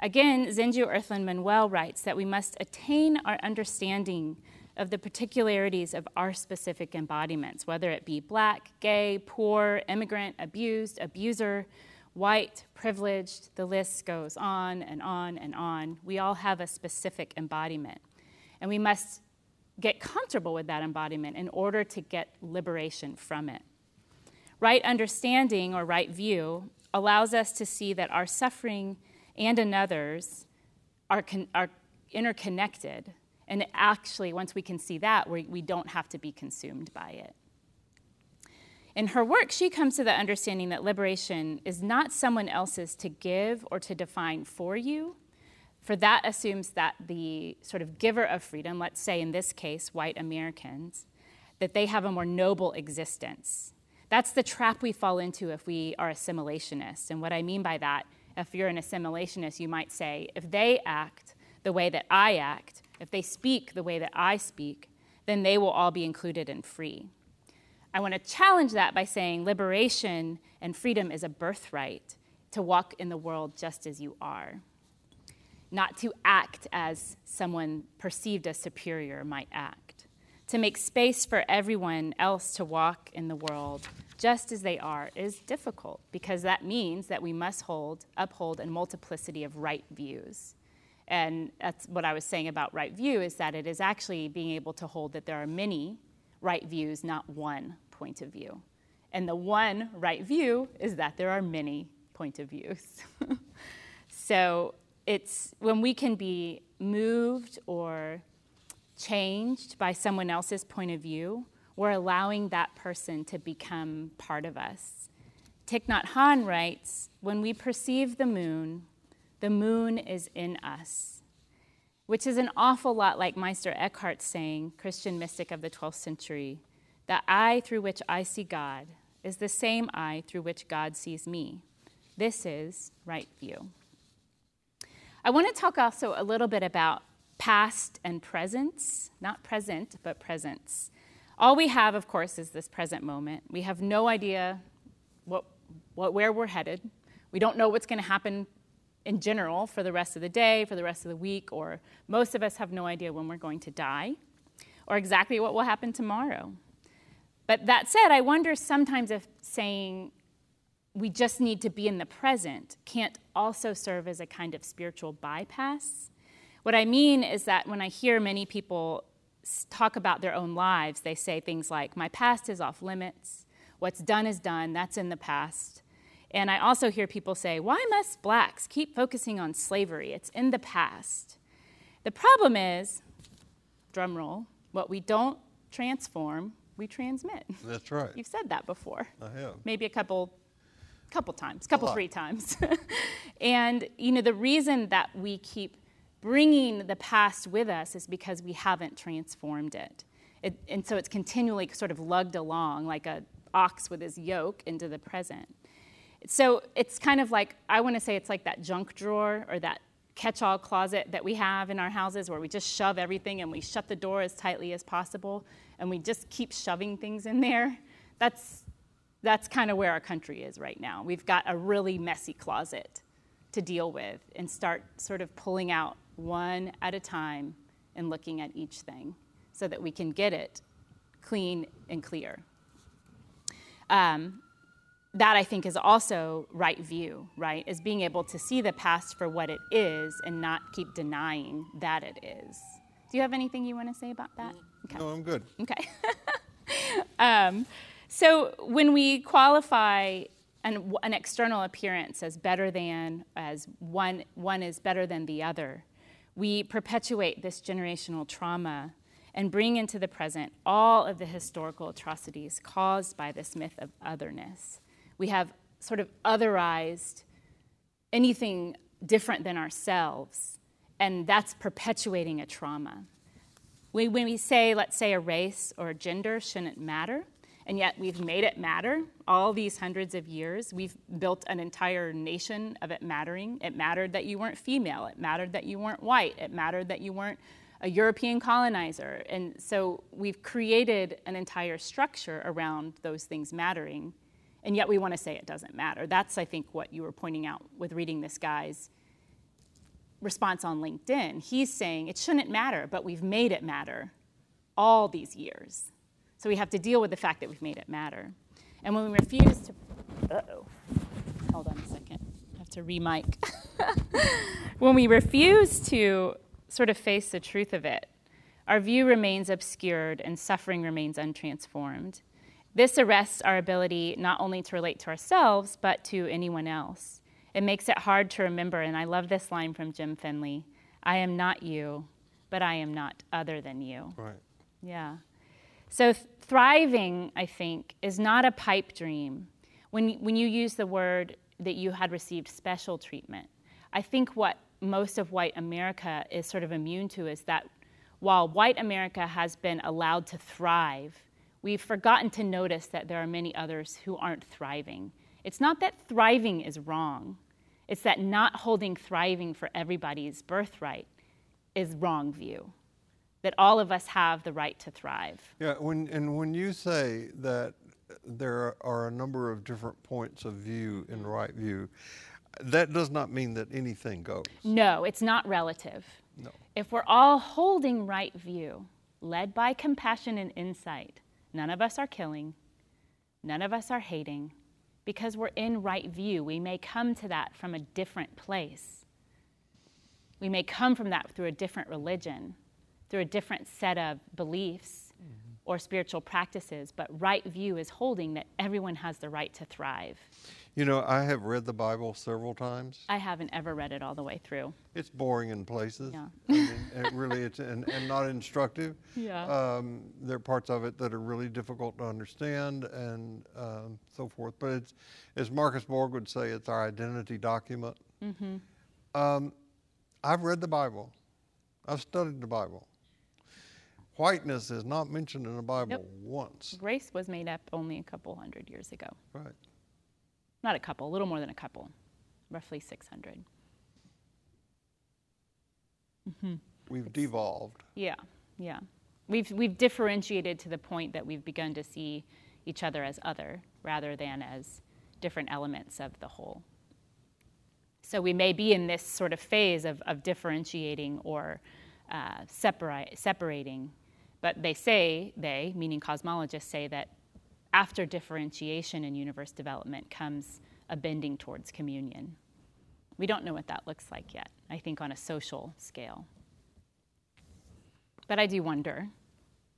Again, Zenju Earthlyn Manuel writes that we must attain our understanding of the particularities of our specific embodiments, whether it be black, gay, poor, immigrant, abused, abuser, white, privileged, the list goes on and on and on. We all have a specific embodiment. And we must get comfortable with that embodiment in order to get liberation from it. Right understanding or right view allows us to see that our suffering and another's are, con- are interconnected. And actually, once we can see that, we, we don't have to be consumed by it. In her work, she comes to the understanding that liberation is not someone else's to give or to define for you, for that assumes that the sort of giver of freedom, let's say in this case, white Americans, that they have a more noble existence. That's the trap we fall into if we are assimilationists. And what I mean by that, if you're an assimilationist, you might say, if they act the way that I act, if they speak the way that I speak, then they will all be included and free. I want to challenge that by saying liberation and freedom is a birthright to walk in the world just as you are. Not to act as someone perceived as superior might act, to make space for everyone else to walk in the world just as they are is difficult because that means that we must hold, uphold a multiplicity of right views. And that's what I was saying about right view is that it is actually being able to hold that there are many right views, not one point of view. And the one right view is that there are many point of views. *laughs* so it's when we can be moved or changed by someone else's point of view, we're allowing that person to become part of us. Thich Nhat Hanh writes When we perceive the moon, the moon is in us, which is an awful lot like Meister Eckhart saying, Christian mystic of the 12th century, the eye through which I see God is the same eye through which God sees me. This is right view. I want to talk also a little bit about past and presence, not present, but presence. All we have, of course, is this present moment. We have no idea what, what, where we're headed. We don't know what's going to happen in general for the rest of the day, for the rest of the week, or most of us have no idea when we're going to die or exactly what will happen tomorrow. But that said, I wonder sometimes if saying we just need to be in the present can't also serve as a kind of spiritual bypass. What I mean is that when I hear many people talk about their own lives, they say things like, My past is off limits. What's done is done. That's in the past. And I also hear people say, Why must blacks keep focusing on slavery? It's in the past. The problem is, drum roll, what we don't transform, we transmit. That's right. You've said that before. I have. Maybe a couple couple times, couple three times. *laughs* and you know the reason that we keep bringing the past with us is because we haven't transformed it. it. and so it's continually sort of lugged along like a ox with his yoke into the present. So it's kind of like, I want to say it's like that junk drawer or that catch all closet that we have in our houses where we just shove everything and we shut the door as tightly as possible and we just keep shoving things in there. That's, that's kind of where our country is right now. We've got a really messy closet to deal with and start sort of pulling out one at a time and looking at each thing so that we can get it clean and clear. Um, that I think is also right view, right? Is being able to see the past for what it is and not keep denying that it is. Do you have anything you want to say about that? Okay. No, I'm good. Okay. *laughs* um, so when we qualify an, an external appearance as better than, as one, one is better than the other, we perpetuate this generational trauma and bring into the present all of the historical atrocities caused by this myth of otherness. We have sort of otherized anything different than ourselves, and that's perpetuating a trauma. When we say, let's say, a race or a gender shouldn't matter, and yet we've made it matter all these hundreds of years. We've built an entire nation of it mattering. It mattered that you weren't female, it mattered that you weren't white, it mattered that you weren't a European colonizer. And so we've created an entire structure around those things mattering, and yet we want to say it doesn't matter. That's, I think, what you were pointing out with reading this guy's response on LinkedIn. He's saying it shouldn't matter, but we've made it matter all these years. So we have to deal with the fact that we've made it matter. And when we refuse to, oh, hold on a second, I have to remic. *laughs* when we refuse to sort of face the truth of it, our view remains obscured and suffering remains untransformed. This arrests our ability not only to relate to ourselves, but to anyone else. It makes it hard to remember, and I love this line from Jim Finley I am not you, but I am not other than you. Right. Yeah. So, thriving, I think, is not a pipe dream. When, when you use the word that you had received special treatment, I think what most of white America is sort of immune to is that while white America has been allowed to thrive, we've forgotten to notice that there are many others who aren't thriving. It's not that thriving is wrong, it's that not holding thriving for everybody's birthright is wrong view. That all of us have the right to thrive. Yeah, when, and when you say that there are a number of different points of view in right view, that does not mean that anything goes. No, it's not relative. No. If we're all holding right view, led by compassion and insight, none of us are killing, none of us are hating, because we're in right view. We may come to that from a different place. We may come from that through a different religion, through a different set of beliefs mm-hmm. or spiritual practices, but right view is holding that everyone has the right to thrive. You know, I have read the Bible several times. I haven't ever read it all the way through. It's boring in places. Yeah. I mean, it really, it's and, and not instructive. Yeah. Um, there are parts of it that are really difficult to understand and um, so forth. But it's, as Marcus Borg would say, it's our identity document. Mm-hmm. Um, I've read the Bible. I've studied the Bible. Whiteness is not mentioned in the Bible once. Race was made up only a couple hundred years ago. Right not a couple, a little more than a couple, roughly 600. Mm-hmm. We've it's, devolved. Yeah, yeah. We've, we've differentiated to the point that we've begun to see each other as other rather than as different elements of the whole. So we may be in this sort of phase of, of differentiating or uh, separa- separating, but they say, they, meaning cosmologists, say that after differentiation in universe development comes a bending towards communion. We don't know what that looks like yet, I think, on a social scale. But I do wonder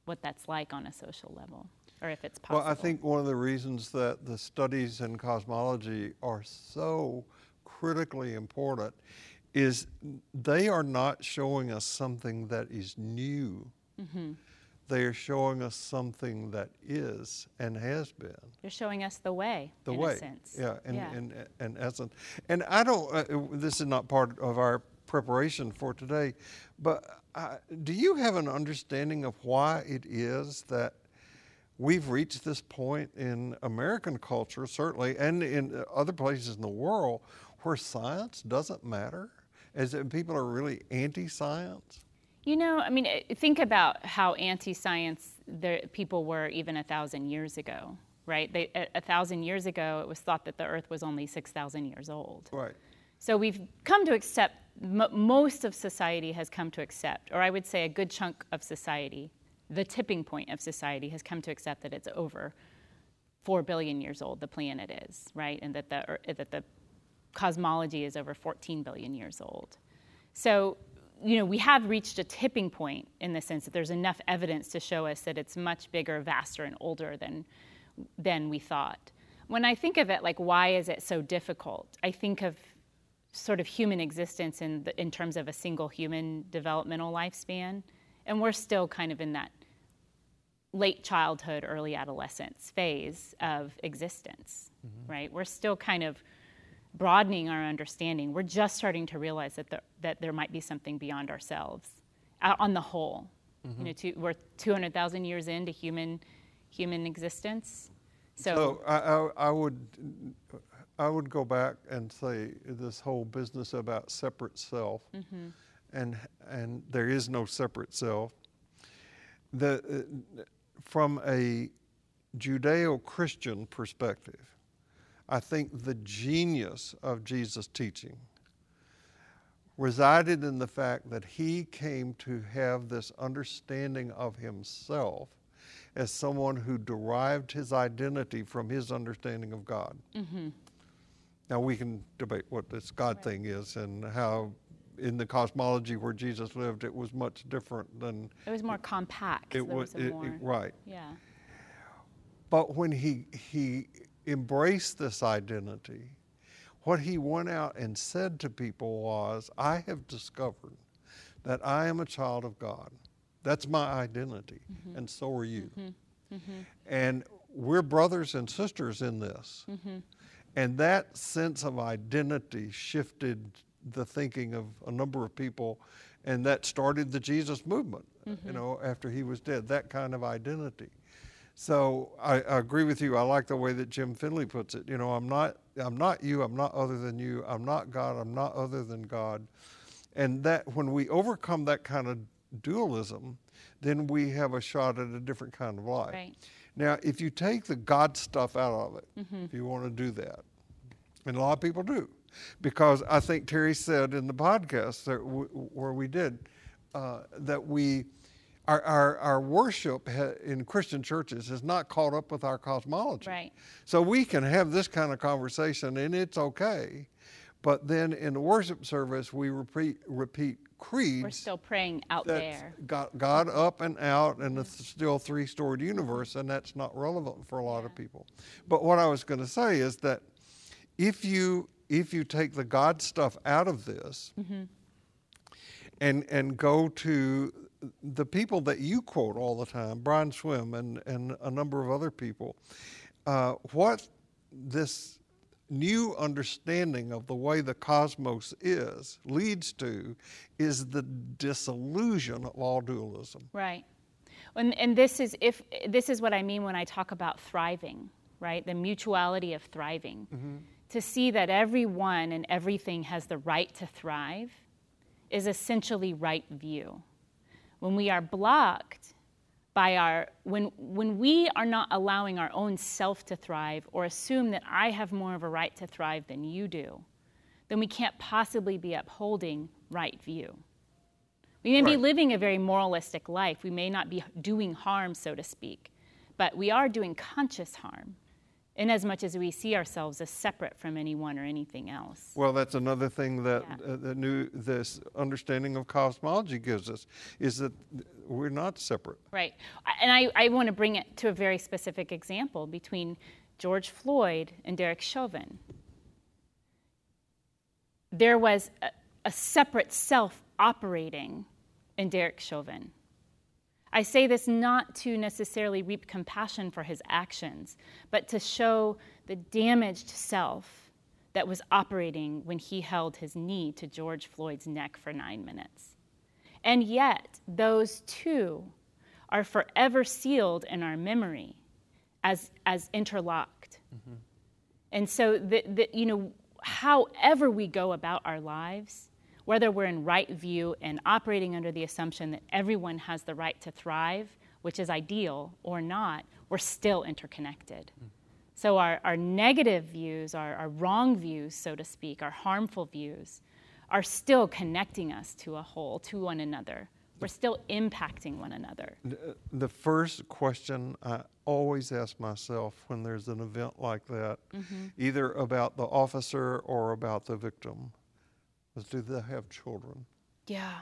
what that's like on a social level, or if it's possible. Well, I think one of the reasons that the studies in cosmology are so critically important is they are not showing us something that is new. Mm-hmm they are showing us something that is and has been. They're showing us the way, the in way. a sense. Yeah, in, yeah. in, in, in essence. And I don't, uh, this is not part of our preparation for today, but uh, do you have an understanding of why it is that we've reached this point in American culture, certainly, and in other places in the world where science doesn't matter? As people are really anti science? You know, I mean, eh, think about how anti science people were even a thousand years ago, right? They, a, a, thousand years ago, it was thought that the earth was only 6,000 years old. Right. So we've come to accept, m- most of society has come to accept, or I would say a good chunk of society, the tipping point of society has come to accept that it's over 4 billion years old, the planet is, right? And that the, eh, that the cosmology is over 14 billion years old. So, you know, we have reached a tipping point in the sense that there's enough evidence to show us that it's much bigger, vaster, and older than, than we thought. When I think of it, like, why is it so difficult? I think of sort of human existence in, the, in terms of a single human developmental lifespan, and we're still kind of in that late childhood, early adolescence phase of existence, mm-hmm. right? We're still kind of broadening our understanding. We're just starting to realize that there, that there might be something beyond ourselves uh, on the whole. Mm-hmm. You know, to, we're 200,000 years into human, human existence. So, so I, I, I, would, I would go back and say this whole business about separate self, mm-hmm. and, and there is no separate self. The, uh, from a Judeo Christian perspective, I think the genius of Jesus' teaching resided in the fact that he came to have this understanding of himself as someone who derived his identity from his understanding of God. Mm-hmm. Now, we can debate what this God right. thing is and how, in the cosmology where Jesus lived, it was much different than. It was more compact. It was, it, more, it, right. Yeah. But when he, he embraced this identity, what he went out and said to people was, I have discovered that I am a child of God. That's my identity, mm-hmm. and so are you. Mm-hmm. Mm-hmm. And we're brothers and sisters in this. Mm-hmm. And that sense of identity shifted the thinking of a number of people, and that started the Jesus movement, you mm-hmm. know, after he was dead, that kind of identity. So I, I, agree with you. I like the way that Jim Finley puts it. You know, I'm not I'm not you, I'm not other than you, I'm not God, I'm not other than God. And that when we overcome that kind of dualism, then we have a shot at a different kind of life. Right. Now, if you take the God stuff out of it, mm-hmm. if you want to do that, and a lot of people do, because I think Terry said in the podcast that w- where we did uh, that we our, our, our worship in Christian churches is not caught up with our cosmology. Right. So we can have this kind of conversation and it's okay. But then in the worship service, we repeat, repeat creeds. We're still praying out there. Got God up and out and it's still three stored universe, and that's not relevant for a lot yeah. of people. But what I was going to say is that if you if you take the God stuff out of this mm-hmm. and and go to the people that you quote all the time, Brian Swimme and, and a number of other people, uh, what this new understanding of the way the cosmos is leads to is the disillusion of all dualism. Right. And, and this is if this is what I mean when I talk about thriving, right? The mutuality of thriving. Mm-hmm. To see that everyone and everything has the right to thrive is essentially right view when we are blocked by our when when we are not allowing our own self to thrive or assume that I have more of a right to thrive than you do, then we can't possibly be upholding right view. We may right. be living a very moralistic life. We may not be doing harm, so to speak, but we are doing conscious harm in as much as we see ourselves as separate from anyone or anything else. Well, that's another thing that yeah. uh, the new this understanding of cosmology gives us is that we're not separate. Right, and I, I want to bring it to a very specific example between George Floyd and Derek Chauvin. There was a, a separate self operating in Derek Chauvin. I say this not to necessarily reap compassion for his actions, but to show the damaged self that was operating when he held his knee to George Floyd's neck for nine minutes. And yet, those two are forever sealed in our memory as, as interlocked. Mm-hmm. And so, the, the, you know, however we go about our lives, whether we're in right view and operating under the assumption that everyone has the right to thrive, which is ideal, or not, we're still interconnected. So, our, our negative views, our, our wrong views, so to speak, our harmful views, are still connecting us to a whole, to one another. We're still impacting one another. The first question I always ask myself when there's an event like that, Mm-hmm. either about the officer or about the victim, do they have children? Yeah.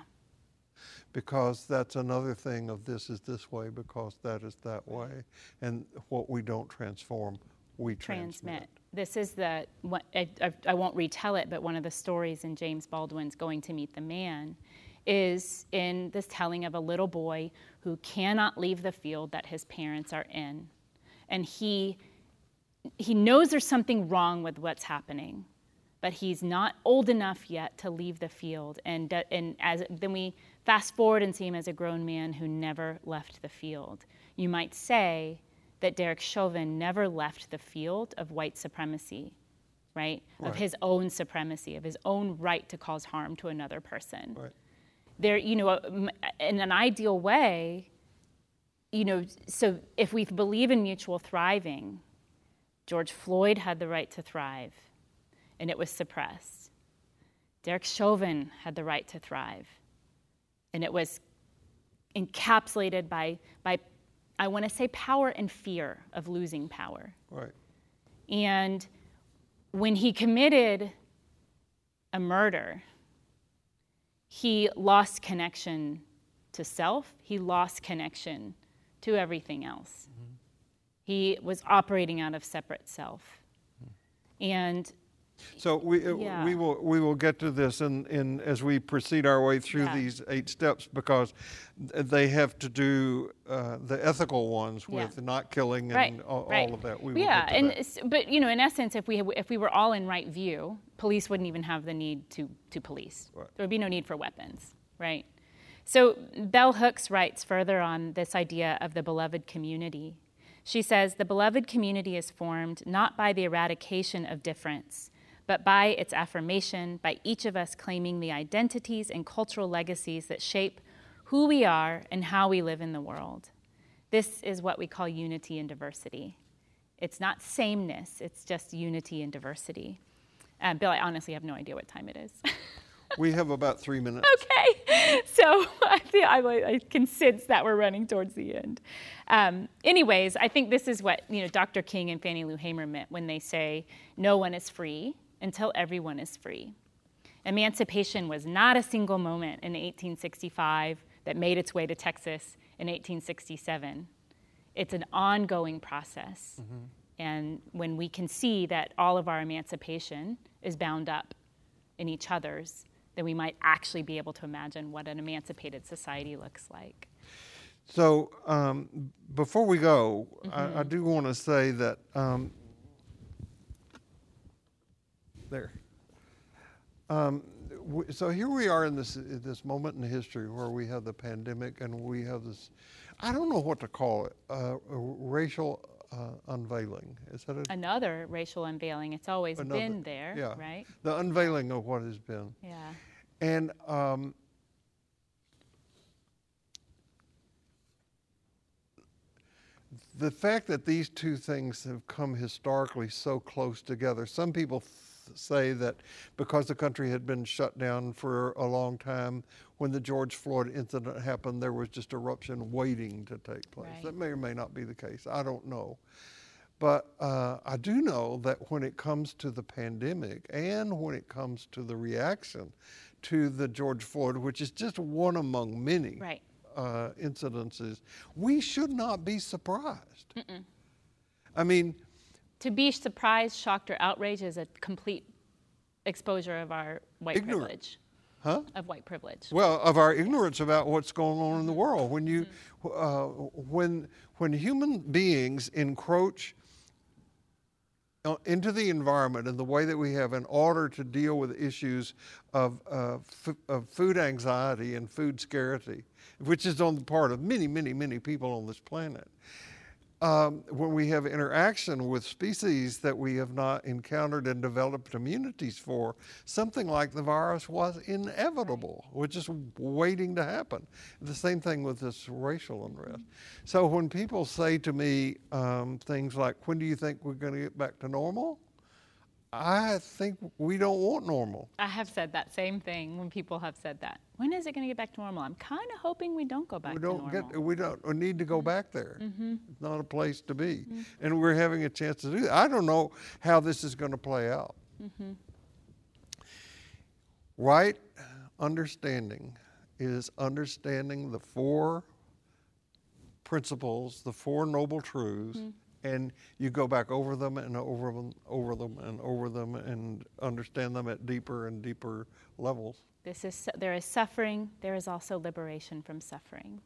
Because that's another thing of this is this way because that is that way. And what we don't transform, we transmit. transmit. This is the, what, I, I, I won't retell it, but one of the stories in James Baldwin's Going to Meet the Man is in this telling of a little boy who cannot leave the field that his parents are in. And he, he knows there's something wrong with what's happening, but he's not old enough yet to leave the field. And, uh, and as, then we fast forward and see him as a grown man who never left the field. You might say, that Derek Chauvin never left the field of white supremacy, right? Right. Of his own supremacy, of his own right to cause harm to another person. Right. There, you know, in an ideal way, you know, so if we believe in mutual thriving, George Floyd had the right to thrive, and it was suppressed. Derek Chauvin had the right to thrive, and it was encapsulated by, by I want to say power and fear of losing power. Right. And when he committed a murder, he lost connection to self, he lost connection to everything else. Mm-hmm. He was operating out of separate self. Mm. And So we, uh, Yeah. we will, we will get to this in, in, as we proceed our way through Yeah. these eight steps because they have to do, uh, the ethical ones Yeah. with not killing and right, all, right. all of that. We yeah, and that. but you know, in essence, if we if we were all in right view, police wouldn't even have the need to to police. Right. There would be no need for weapons, right? So Bell Hooks writes further on this idea of the beloved community. She says the beloved community is formed not by the eradication of difference, but by its affirmation, by each of us claiming the identities and cultural legacies that shape who we are and how we live in the world. This is what we call unity and diversity. It's not sameness, it's just unity and diversity. Uh, Bill, I honestly have no idea what time it is. *laughs* We have about three minutes. okay, *laughs* so I, feel, I, I can sense that we're running towards the end. Um, anyways, I think this is what you know Dr. King and Fannie Lou Hamer meant when they say no one is free until everyone is free. Emancipation was not a single moment in 1865 that made its way to Texas in 1867. It's an ongoing process. And when we can see that all of our emancipation is bound up in each other's, then we might actually be able to imagine what an emancipated society looks like. So um, before we go, Mm-hmm. I, I do want to say that um, there. Um, so here we are in this this moment in history where we have the pandemic and we have this. I don't know what to call it. Uh, a racial uh, unveiling. Is that a, Another racial unveiling, it's always another- been there, yeah, right? The unveiling of what has been. Yeah. And um, the fact that these two things have come historically so close together, some people say that because the country had been shut down for a long time, when the George Floyd incident happened, there was just eruption waiting to take place. Right. That may or may not be the case. I don't know. But uh, I do know that when it comes to the pandemic and when it comes to the reaction to the George Floyd, which is just one among many Right. uh, incidences, we should not be surprised. I mean, To be surprised, shocked, or outraged is a complete exposure of our white Ignorant. privilege. huh? Of white privilege. Well, of our ignorance about what's going on in the world. When you, uh, when when human beings encroach uh, into the environment in the way that we have in order to deal with issues of, uh, of food anxiety and food scarcity, which is on the part of many, many, many people on this planet. Um, when we have interaction with species that we have not encountered and developed immunities for, something like the virus was inevitable, which is waiting to happen. The same thing with this racial unrest. So when people say to me um, things like, When do you think we're going to get back to normal? I think we don't want normal. I have said that same thing when people have said that. When is it going to get back to normal? I'm kind of hoping we don't go back we don't normal. get we don't we need to go back there Mm-hmm. it's not a place to be and we're having a chance to do that i don't know how this is going to play out Mm-hmm. right understanding is understanding the four principles the four noble truths Mm-hmm. And you go back over them and over them over them and over them and understand them at deeper and deeper levels This is there is suffering. There is also liberation from suffering.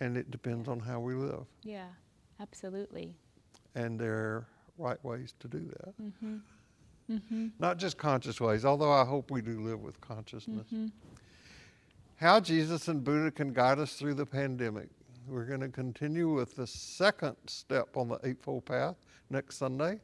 and it depends on how we live Yeah, absolutely. and there are right ways to do that. Mm-hmm. *laughs* Not just conscious ways, although I hope we do live with consciousness. Mm-hmm. How Jesus and Buddha can guide us through the pandemic. We're going to continue with the second step on the Eightfold Path next Sunday.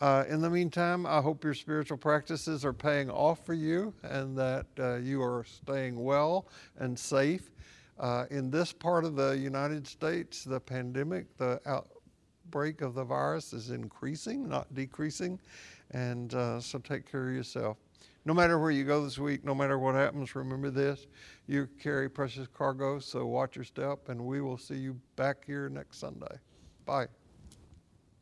Uh, in the meantime, I hope your spiritual practices are paying off for you and that uh, you are staying well and safe. Uh, in this part of the United States, the pandemic, the outbreak of the virus is increasing, not decreasing. And uh, so take care of yourself. No matter where you go this week, no matter what happens, remember this you carry precious cargo, so watch your step, and we will see you back here next Sunday. Bye.